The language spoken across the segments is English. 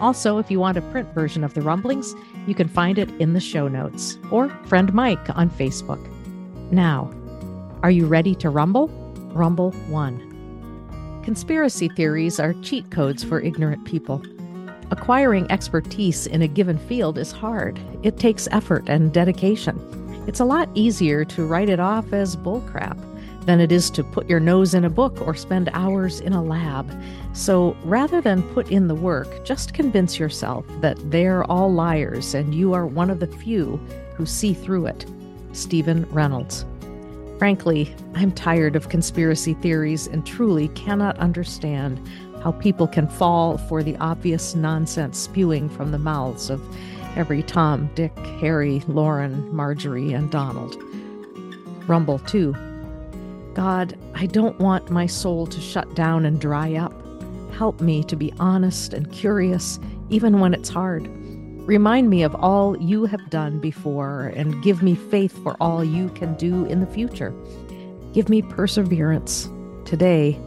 Also, if you want a print version of the rumblings, you can find it in the show notes or friend Mike on Facebook. Now, are you ready to rumble? Rumble 1. Conspiracy theories are cheat codes for ignorant people. Acquiring expertise in a given field is hard. It takes effort and dedication. It's a lot easier to write it off as bullcrap than it is to put your nose in a book or spend hours in a lab. So rather than put in the work, just convince yourself that they're all liars and you are one of the few who see through it. Steven Reynolds. Frankly, I'm tired of conspiracy theories and truly cannot understand how people can fall for the obvious nonsense spewing from the mouths of every Tom, Dick, Harry, Lauren, Marjorie, and Donald. Rumble 2 God, I don't want my soul to shut down and dry up. Help me to be honest and curious, even when it's hard. Remind me of all you have done before and give me faith for all you can do in the future. Give me perseverance. Today,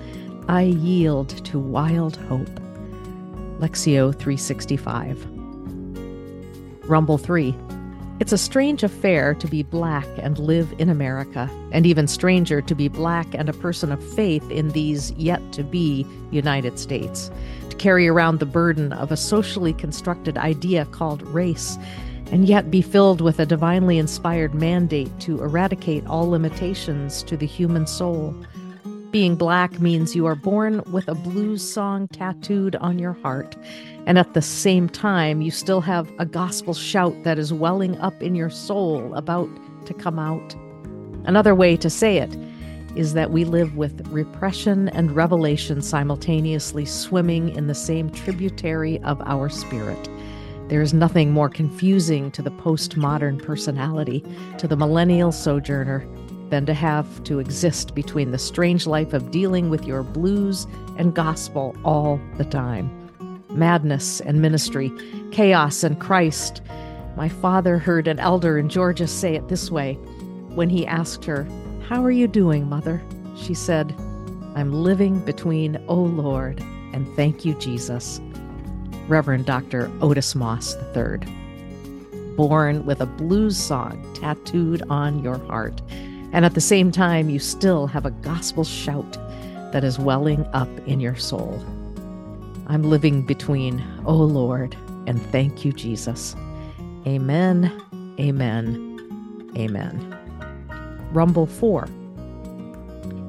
I yield to wild hope. Lectio 365. Rumble 3. It's a strange affair to be black and live in America, and even stranger to be black and a person of faith in these yet to be United States. To carry around the burden of a socially constructed idea called race, and yet be filled with a divinely inspired mandate to eradicate all limitations to the human soul. Being black means you are born with a blues song tattooed on your heart and at the same time, you still have a gospel shout that is welling up in your soul about to come out. Another way to say it is that we live with repression and revelation simultaneously swimming in the same tributary of our spirit. There is nothing more confusing to the postmodern personality, to the millennial sojourner, than to have to exist between the strange life of dealing with your blues and gospel all the time madness and ministry, chaos and Christ. My father heard an elder in Georgia say it this way when he asked her, How are you doing, mother? She said, I'm living between, O Lord, and thank you, Jesus. Reverend Dr. Otis Moss III. Born with a blues song tattooed on your heart, and at the same time, you still have a gospel shout that is welling up in your soul. I'm living between, oh Lord, and thank you, Jesus. Amen, amen, amen. Rumble 4.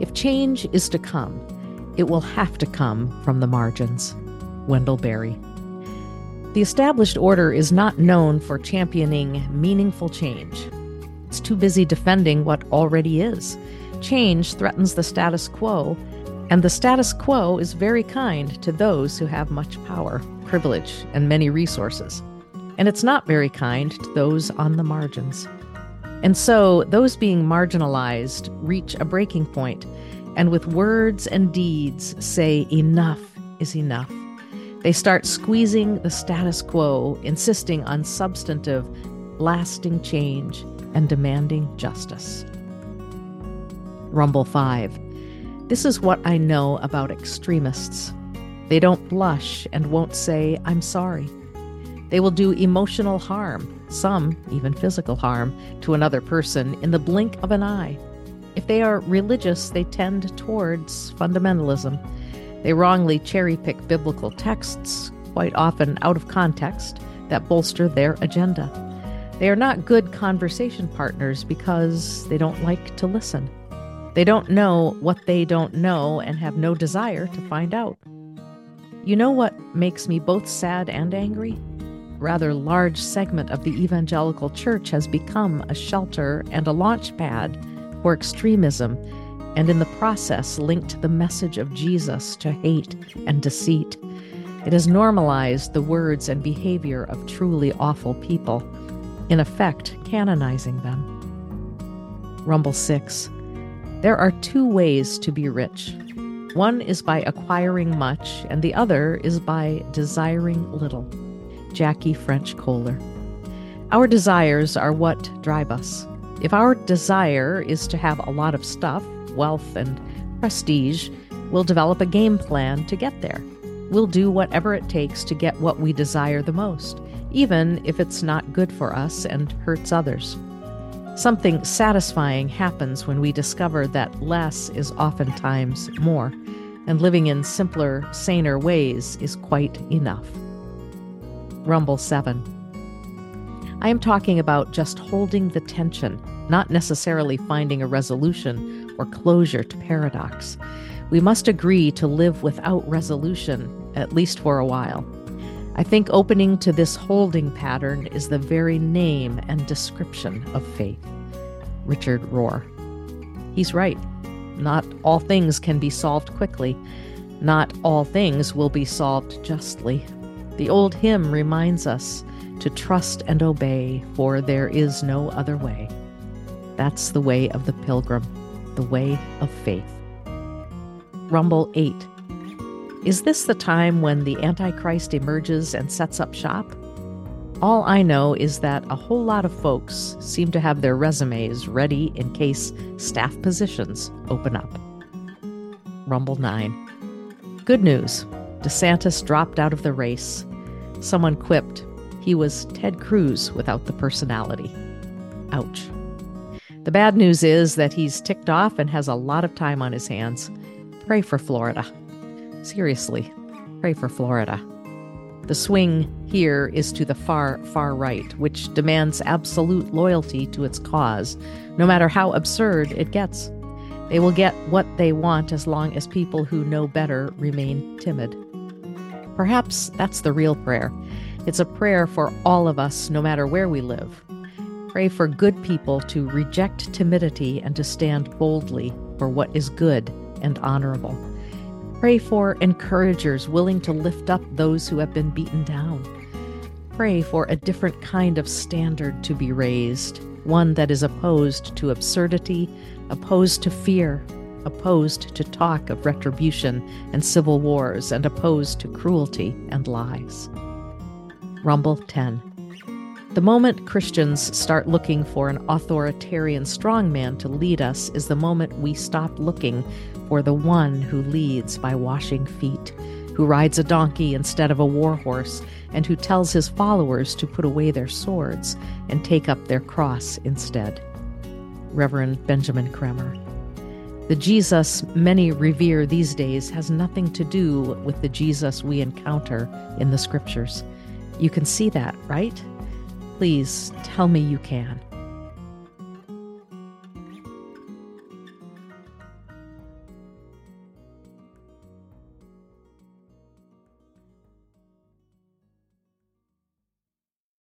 If change is to come, it will have to come from the margins. Wendell Berry. The established order is not known for championing meaningful change. It's too busy defending what already is. Change threatens the status quo and the status quo is very kind to those who have much power, privilege, and many resources. And it's not very kind to those on the margins. And so those being marginalized reach a breaking point, and with words and deeds say, enough is enough. They start squeezing the status quo, insisting on substantive, lasting change, and demanding justice. Rumble 5. This is what I know about extremists. They don't blush and won't say, I'm sorry. They will do emotional harm, some even physical harm, to another person in the blink of an eye. If they are religious, they tend towards fundamentalism. They wrongly cherry pick biblical texts, quite often out of context, that bolster their agenda. They are not good conversation partners because they don't like to listen. They don't know what they don't know and have no desire to find out. You know what makes me both sad and angry? Rather large segment of the evangelical church has become a shelter and a launch pad for extremism, and in the process linked the message of Jesus to hate and deceit. It has normalized the words and behavior of truly awful people, in effect, canonizing them. Rumble 6. There are two ways to be rich. One is by acquiring much, and the other is by desiring little. Jackie French Koller. Our desires are what drive us. If our desire is to have a lot of stuff, wealth, and prestige, we'll develop a game plan to get there. We'll do whatever it takes to get what we desire the most, even if it's not good for us and hurts others. Something satisfying happens when we discover that less is oftentimes more, and living in simpler, saner ways is quite enough. Rumble 7. I am talking about just holding the tension, not necessarily finding a resolution or closure to paradox. We must agree to live without resolution, at least for a while. I think opening to this holding pattern is the very name and description of faith. Richard Rohr. He's right. Not all things can be solved quickly. Not all things will be solved justly. The old hymn reminds us to trust and obey, for there is no other way. That's the way of the pilgrim, the way of faith. Rumble 8 is this the time when the Antichrist emerges and sets up shop? All I know is that a whole lot of folks seem to have their resumes ready in case staff positions open up. Rumble 9. Good news DeSantis dropped out of the race. Someone quipped he was Ted Cruz without the personality. Ouch. The bad news is that he's ticked off and has a lot of time on his hands. Pray for Florida. Seriously, pray for Florida. The swing here is to the far, far right, which demands absolute loyalty to its cause, no matter how absurd it gets. They will get what they want as long as people who know better remain timid. Perhaps that's the real prayer. It's a prayer for all of us, no matter where we live. Pray for good people to reject timidity and to stand boldly for what is good and honorable. Pray for encouragers willing to lift up those who have been beaten down. Pray for a different kind of standard to be raised, one that is opposed to absurdity, opposed to fear, opposed to talk of retribution and civil wars, and opposed to cruelty and lies. Rumble 10. The moment Christians start looking for an authoritarian strongman to lead us is the moment we stop looking for the one who leads by washing feet, who rides a donkey instead of a war horse, and who tells his followers to put away their swords and take up their cross instead. Reverend Benjamin Cremer. The Jesus many revere these days has nothing to do with the Jesus we encounter in the scriptures. You can see that, right? Please tell me you can.